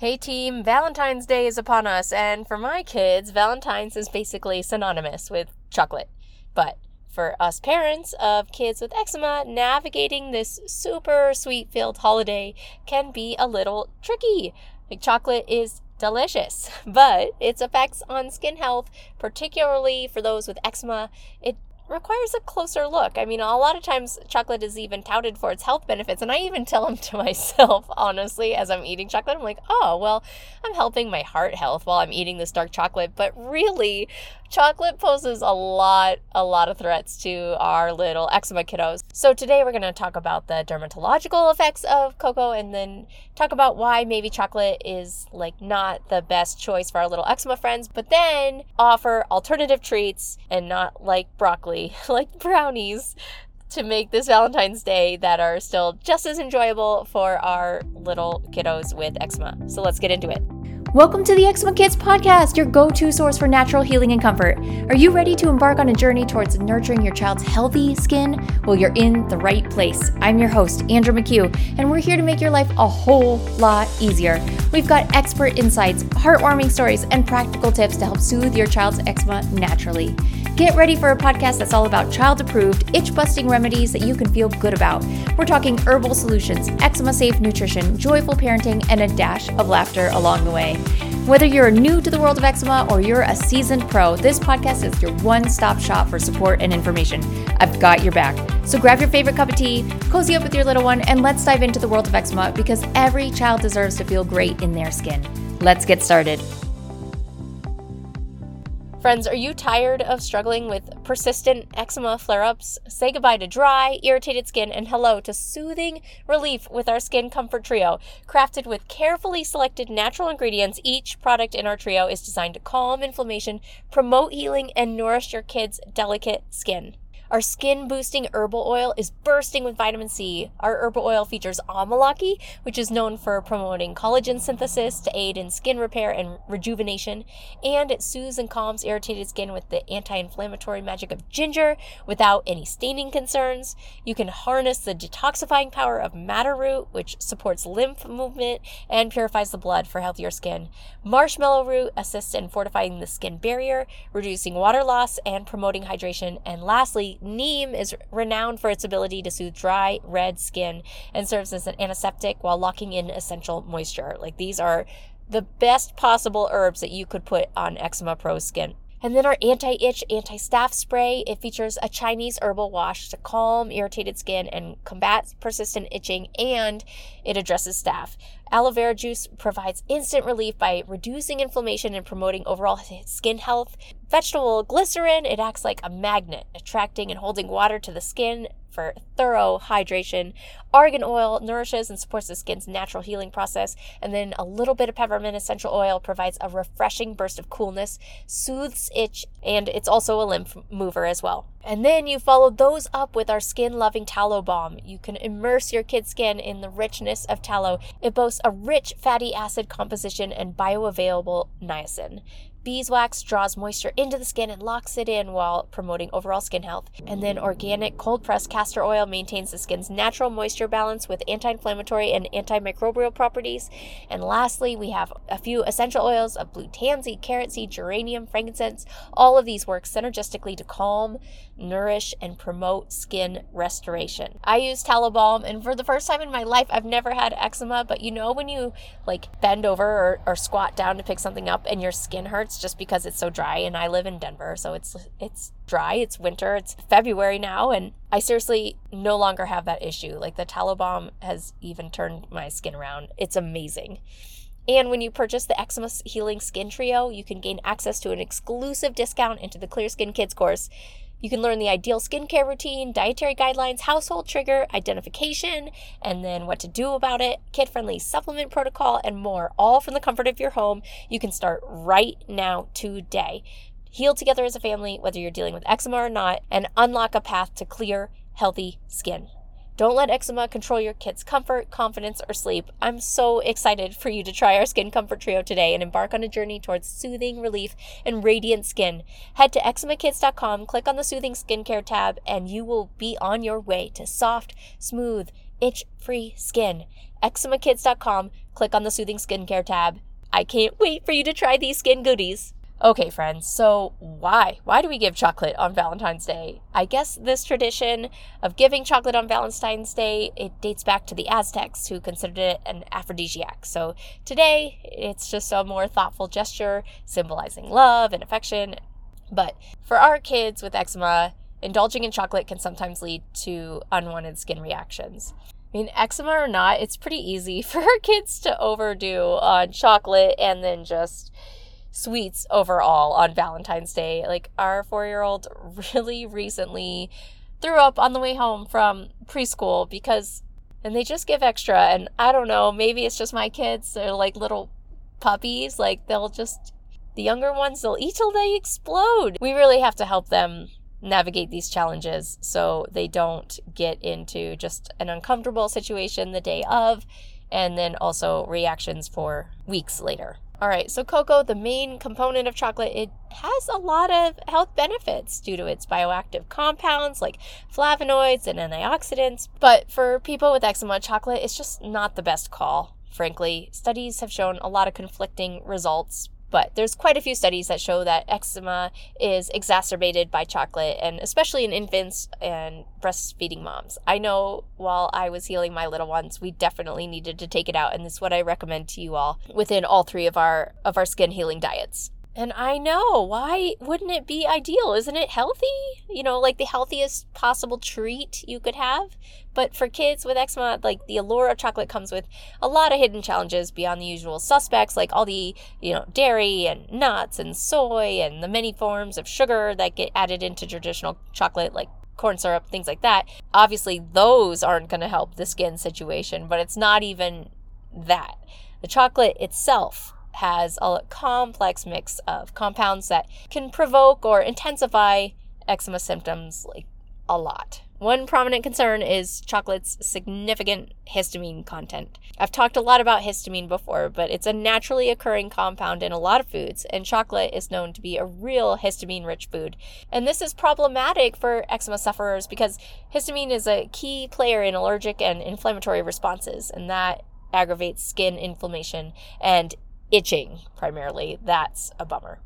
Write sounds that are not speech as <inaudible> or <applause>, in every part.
Hey team, Valentine's Day is upon us, and for my kids, Valentine's is basically synonymous with chocolate. But for us parents of kids with eczema, navigating this super sweet filled holiday can be a little tricky. Like, chocolate is delicious, <laughs> but its effects on skin health, particularly for those with eczema, it requires a closer look. I mean, a lot of times chocolate is even touted for its health benefits, and I even tell them <laughs> to myself, honestly, as I'm eating chocolate. I'm like, oh, well, I'm helping my heart health while I'm eating this dark chocolate. But really, chocolate poses a lot, a lot of threats to our little eczema kiddos. So today we're going to talk about the dermatological effects of cocoa and then talk about why maybe chocolate is like not the best choice for our little eczema friends, but then offer alternative treats and not like broccoli, <laughs> like brownies to make this Valentine's Day that are still just as enjoyable for our little kiddos with eczema. So let's get into it. Welcome to the Eczema Kids podcast, your go to source for natural healing and comfort. Are you ready to embark on a journey towards nurturing your child's healthy skin? Well, you're in the right place. I'm your host, Andra McHugh, and we're here to make your life a whole lot easier. We've got expert insights, heartwarming stories, and practical tips to help soothe your child's eczema naturally. Get ready for a podcast that's all about child approved, itch busting remedies that you can feel good about. We're talking herbal solutions, eczema safe nutrition, joyful parenting, and a dash of laughter along the way. Whether you're new to the world of eczema or you're a seasoned pro, this podcast is your one stop shop for support and information. I've got your back. So grab your favorite cup of tea, cozy up with your little one, and let's dive into the world of eczema because every child deserves to feel great in their skin. Let's get started. Friends, are you tired of struggling with persistent eczema flare ups? Say goodbye to dry, irritated skin and hello to soothing relief with our Skin Comfort Trio. Crafted with carefully selected natural ingredients, each product in our trio is designed to calm inflammation, promote healing, and nourish your kids' delicate skin. Our skin boosting herbal oil is bursting with vitamin C. Our herbal oil features amalaki, which is known for promoting collagen synthesis to aid in skin repair and rejuvenation, and it soothes and calms irritated skin with the anti-inflammatory magic of ginger without any staining concerns. You can harness the detoxifying power of madder root, which supports lymph movement and purifies the blood for healthier skin. Marshmallow root assists in fortifying the skin barrier, reducing water loss and promoting hydration. And lastly, neem is renowned for its ability to soothe dry, red skin and serves as an antiseptic while locking in essential moisture. Like these are the best possible herbs that you could put on eczema pro skin. And then our anti itch, anti staph spray. It features a Chinese herbal wash to calm irritated skin and combat persistent itching, and it addresses staph. Aloe vera juice provides instant relief by reducing inflammation and promoting overall skin health. Vegetable glycerin, it acts like a magnet, attracting and holding water to the skin, for thorough hydration. Argan oil nourishes and supports the skin's natural healing process. And then a little bit of peppermint essential oil provides a refreshing burst of coolness, soothes itch, and it's also a lymph mover as well. And then you follow those up with our skin loving tallow balm. You can immerse your kid's skin in the richness of tallow. It boasts a rich fatty acid composition and bioavailable niacin. Beeswax draws moisture into the skin and locks it in while promoting overall skin health. And then organic cold pressed castor oil maintains the skin's natural moisture balance with anti inflammatory and antimicrobial properties. And lastly, we have a few essential oils of blue tansy, carrot seed, geranium, frankincense. All of these work synergistically to calm, nourish, and promote skin restoration. I use tallow balm, and for the first time in my life, I've never had eczema, but you know, when you like bend over or, or squat down to pick something up and your skin hurts just because it's so dry and I live in Denver, so it's it's dry, it's winter, it's February now and I seriously no longer have that issue. Like the tallow balm has even turned my skin around. It's amazing. And when you purchase the Eczema Healing Skin Trio, you can gain access to an exclusive discount into the Clear Skin Kids course. You can learn the ideal skincare routine, dietary guidelines, household trigger identification, and then what to do about it, kid friendly supplement protocol, and more, all from the comfort of your home. You can start right now today. Heal together as a family, whether you're dealing with eczema or not, and unlock a path to clear, healthy skin. Don't let eczema control your kids' comfort, confidence, or sleep. I'm so excited for you to try our Skin Comfort Trio today and embark on a journey towards soothing relief and radiant skin. Head to eczemakids.com, click on the Soothing Skincare tab, and you will be on your way to soft, smooth, itch free skin. eczemakids.com, click on the Soothing Skincare tab. I can't wait for you to try these skin goodies. Okay, friends, so why? Why do we give chocolate on Valentine's Day? I guess this tradition of giving chocolate on Valentine's Day, it dates back to the Aztecs who considered it an aphrodisiac. So today, it's just a more thoughtful gesture symbolizing love and affection. But for our kids with eczema, indulging in chocolate can sometimes lead to unwanted skin reactions. I mean, eczema or not, it's pretty easy <laughs> for kids to overdo on chocolate and then just sweets overall on Valentine's Day. Like our four year old really recently threw up on the way home from preschool because, and they just give extra. And I don't know, maybe it's just my kids. They're like little puppies. Like they'll just, the younger ones, they'll eat till they explode. We really have to help them navigate these challenges so they don't get into just an uncomfortable situation the day of and then also reactions for weeks later. All right, so cocoa, the main component of chocolate, it has a lot of health benefits due to its bioactive compounds like flavonoids and antioxidants. But for people with eczema, chocolate is just not the best call. Frankly, studies have shown a lot of conflicting results but there's quite a few studies that show that eczema is exacerbated by chocolate, and especially in infants and breastfeeding moms. I know while I was healing my little ones, we definitely needed to take it out, and this is what I recommend to you all within all three of our of our skin healing diets. And I know, why wouldn't it be ideal? Isn't it healthy? You know, like the healthiest possible treat you could have. But for kids with eczema, like the allure chocolate comes with a lot of hidden challenges beyond the usual suspects, like all the, you know, dairy and nuts and soy and the many forms of sugar that get added into traditional chocolate, like corn syrup, things like that. Obviously, those aren't going to help the skin situation, but it's not even that. The chocolate itself has a complex mix of compounds that can provoke or intensify eczema symptoms like a lot. One prominent concern is chocolate's significant histamine content. I've talked a lot about histamine before, but it's a naturally occurring compound in a lot of foods, and chocolate is known to be a real histamine rich food. And this is problematic for eczema sufferers because histamine is a key player in allergic and inflammatory responses, and that aggravates skin inflammation and itching primarily. That's a bummer.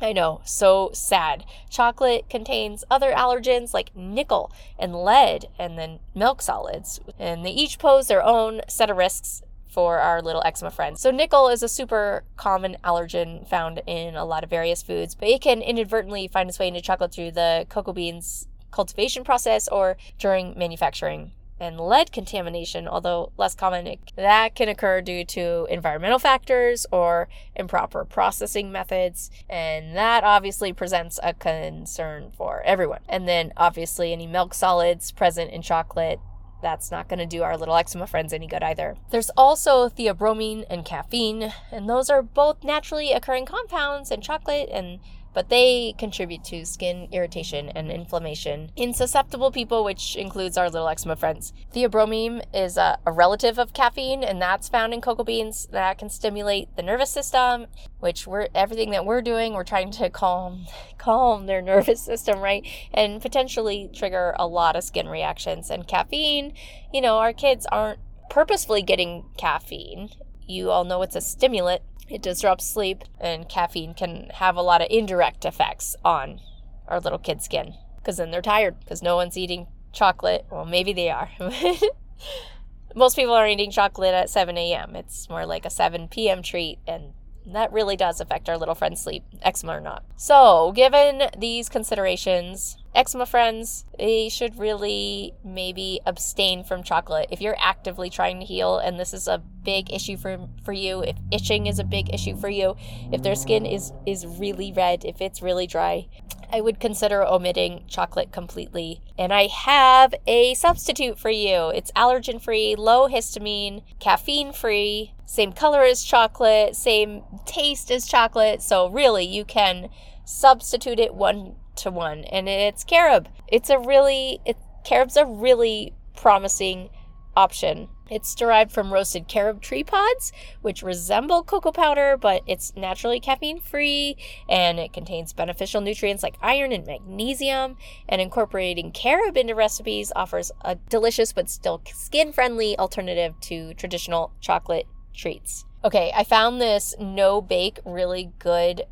I know, so sad. Chocolate contains other allergens like nickel and lead and then milk solids, and they each pose their own set of risks for our little eczema friends. So, nickel is a super common allergen found in a lot of various foods, but it can inadvertently find its way into chocolate through the cocoa beans cultivation process or during manufacturing and lead contamination, although less common, that can occur due to environmental factors or improper processing methods. And that obviously presents a concern for everyone. And then, obviously, any milk solids present in chocolate. That's not going to do our little eczema friends any good either. There's also theobromine and caffeine, and those are both naturally occurring compounds in chocolate, and but they contribute to skin irritation and inflammation in susceptible people, which includes our little eczema friends. Theobromine is a, a relative of caffeine, and that's found in cocoa beans that can stimulate the nervous system, which we're everything that we're doing, we're trying to calm <laughs> calm their nervous system, right? And potentially trigger a lot of skin reactions. And caffeine, you know, our kids aren't purposefully getting caffeine. You all know it's a stimulant, it disrupts sleep, and caffeine can have a lot of indirect effects on our little kid's skin because then they're tired because no one's eating chocolate. Well, maybe they are. <laughs> Most people are eating chocolate at 7 a.m. It's more like a 7 p.m. treat, and that really does affect our little friend's sleep, eczema or not. So, given these considerations, eczema friends, they should really maybe abstain from chocolate. If you're actively trying to heal and this is a big issue for for you, if itching is a big issue for you, if their skin is is really red, if it's really dry, I would consider omitting chocolate completely. And I have a substitute for you. It's allergen free, low histamine, caffeine free, same color as chocolate, same taste as chocolate. So, really, you can substitute it one to one, and it's carob. It's a really, it, carob's a really promising option. It's derived from roasted carob tree pods, which resemble cocoa powder, but it's naturally caffeine free and it contains beneficial nutrients like iron and magnesium. And incorporating carob into recipes offers a delicious but still skin friendly alternative to traditional chocolate treats. Okay, I found this no bake really good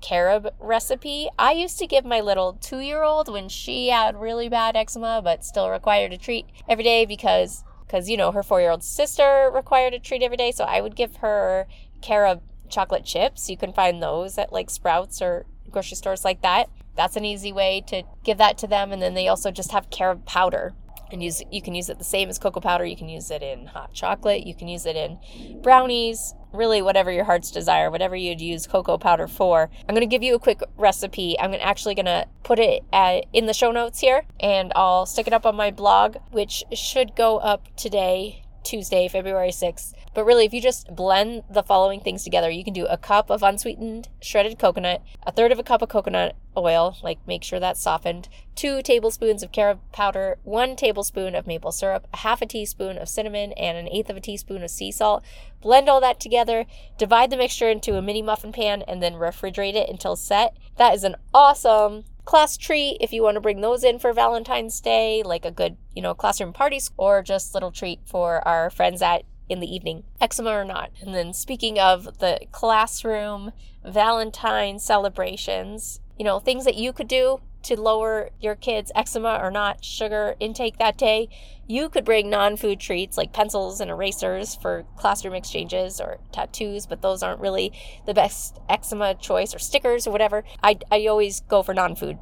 carob recipe. I used to give my little two year old when she had really bad eczema but still required a treat every day because because you know her four year old sister required a treat every day. So i would give her carob chocolate chips. You can find those at like sprouts or grocery stores like that. That's an easy way to give that to them. And then they also just have carob powder and use you can use it the same as cocoa powder you can use it in hot chocolate you can use it in brownies really whatever your heart's desire whatever you'd use cocoa powder for. I'm going to give you a quick recipe. I'm actually going to put it at, in the show notes here and i'll stick it up on my blog which should go up today Tuesday, February 6th. But really, if you just blend the following things together, you can do a cup of unsweetened shredded coconut, a third of a cup of coconut oil, like make sure that's softened, two tablespoons of carob powder, one tablespoon of maple syrup, a half a teaspoon of cinnamon, and an eighth of a teaspoon of sea salt. Blend all that together, divide the mixture into a mini muffin pan, and then refrigerate it until set. That is an awesome class treat if you want to bring those in for Valentine's Day, like a good, you know, classroom party, or just little treat for our friends at in the evening, eczema or not. And then speaking of the classroom Valentine celebrations, you know, things that you could do to lower your kids' eczema or not sugar intake that day, you could bring non food treats like pencils and erasers for classroom exchanges or tattoos, but those aren't really the best eczema choice or stickers or whatever. I, I always go for non food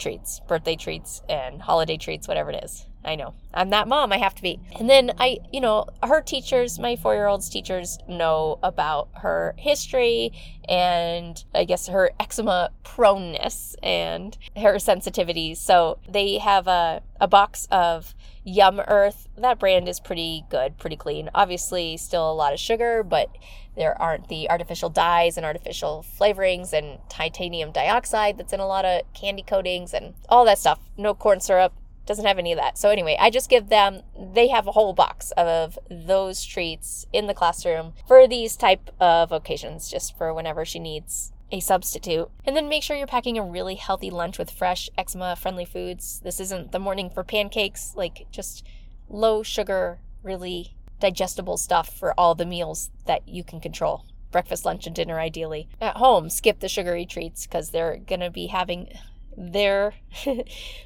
treats, birthday treats, and holiday treats, whatever it is. I know. I'm that mom. I have to be. And then I, you know, her teachers, my four year old's teachers, know about her history and I guess her eczema proneness and her sensitivities. So they have a, a box of Yum Earth. That brand is pretty good, pretty clean. Obviously, still a lot of sugar, but there aren't the artificial dyes and artificial flavorings and titanium dioxide that's in a lot of candy coatings and all that stuff. No corn syrup, doesn't have any of that. So anyway, I just give them they have a whole box of those treats in the classroom for these type of occasions just for whenever she needs a substitute. And then make sure you're packing a really healthy lunch with fresh eczema friendly foods. This isn't the morning for pancakes, like just low sugar, really digestible stuff for all the meals that you can control breakfast, lunch, and dinner, ideally. At home, skip the sugary treats because they're going to be having their <laughs>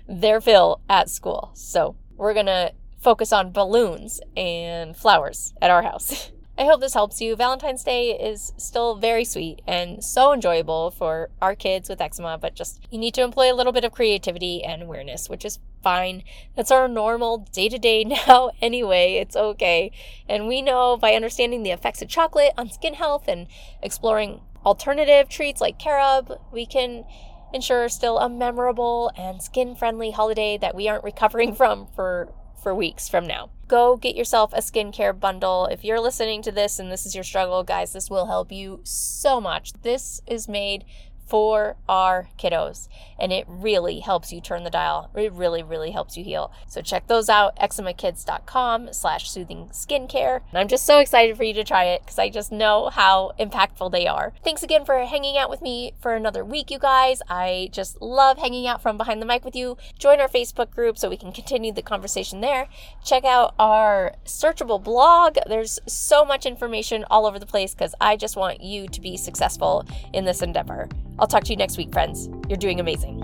their fill at school. So we're gonna focus on balloons and flowers at our house. <laughs> I hope this helps you. Valentine's Day is still very sweet and so enjoyable for our kids with eczema, but just you need to employ a little bit of creativity and awareness, which is fine. That's our normal day to day now anyway. It's okay. And we know by understanding the effects of chocolate on skin health and exploring alternative treats like carob, we can ensure still a memorable and skin friendly holiday that we aren't recovering <laughs> from for for weeks from now. Go get yourself a skincare bundle. If you're listening to this and this is your struggle, guys, this will help you so much. This is made for our kiddos. And it really helps you turn the dial. It really, really helps you heal. So check those out, eczemakids.com slash soothing skincare. And I'm just so excited for you to try it because I just know how impactful they are. Thanks again for hanging out with me for another week, you guys. I just love hanging out from behind the mic with you. Join our Facebook group so we can continue the conversation there. Check out our searchable blog. There's so much information all over the place because I just want you to be successful in this endeavor. I'll talk to you next week, friends. You're doing amazing.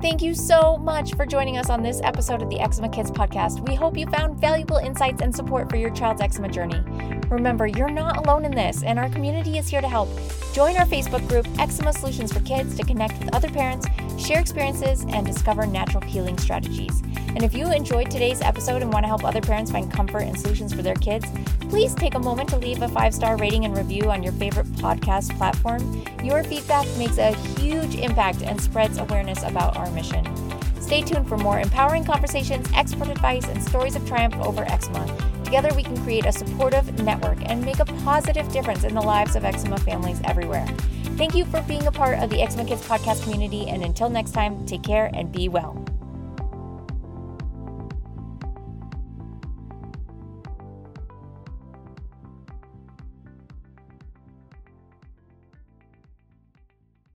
Thank you so much for joining us on this episode of the Eczema Kids podcast. We hope you found valuable insights and support for your child's eczema journey. Remember, you're not alone in this, and our community is here to help. Join our Facebook group, Eczema Solutions for Kids, to connect with other parents, share experiences, and discover natural healing strategies. And if you enjoyed today's episode and want to help other parents find comfort and solutions for their kids, please take a moment to leave a five star rating and review on your favorite podcast platform. Your feedback makes a huge impact and spreads awareness about our mission. Stay tuned for more empowering conversations, expert advice, and stories of triumph over eczema. Together, we can create a supportive network and make a positive difference in the lives of eczema families everywhere. Thank you for being a part of the Eczema Kids podcast community, and until next time, take care and be well.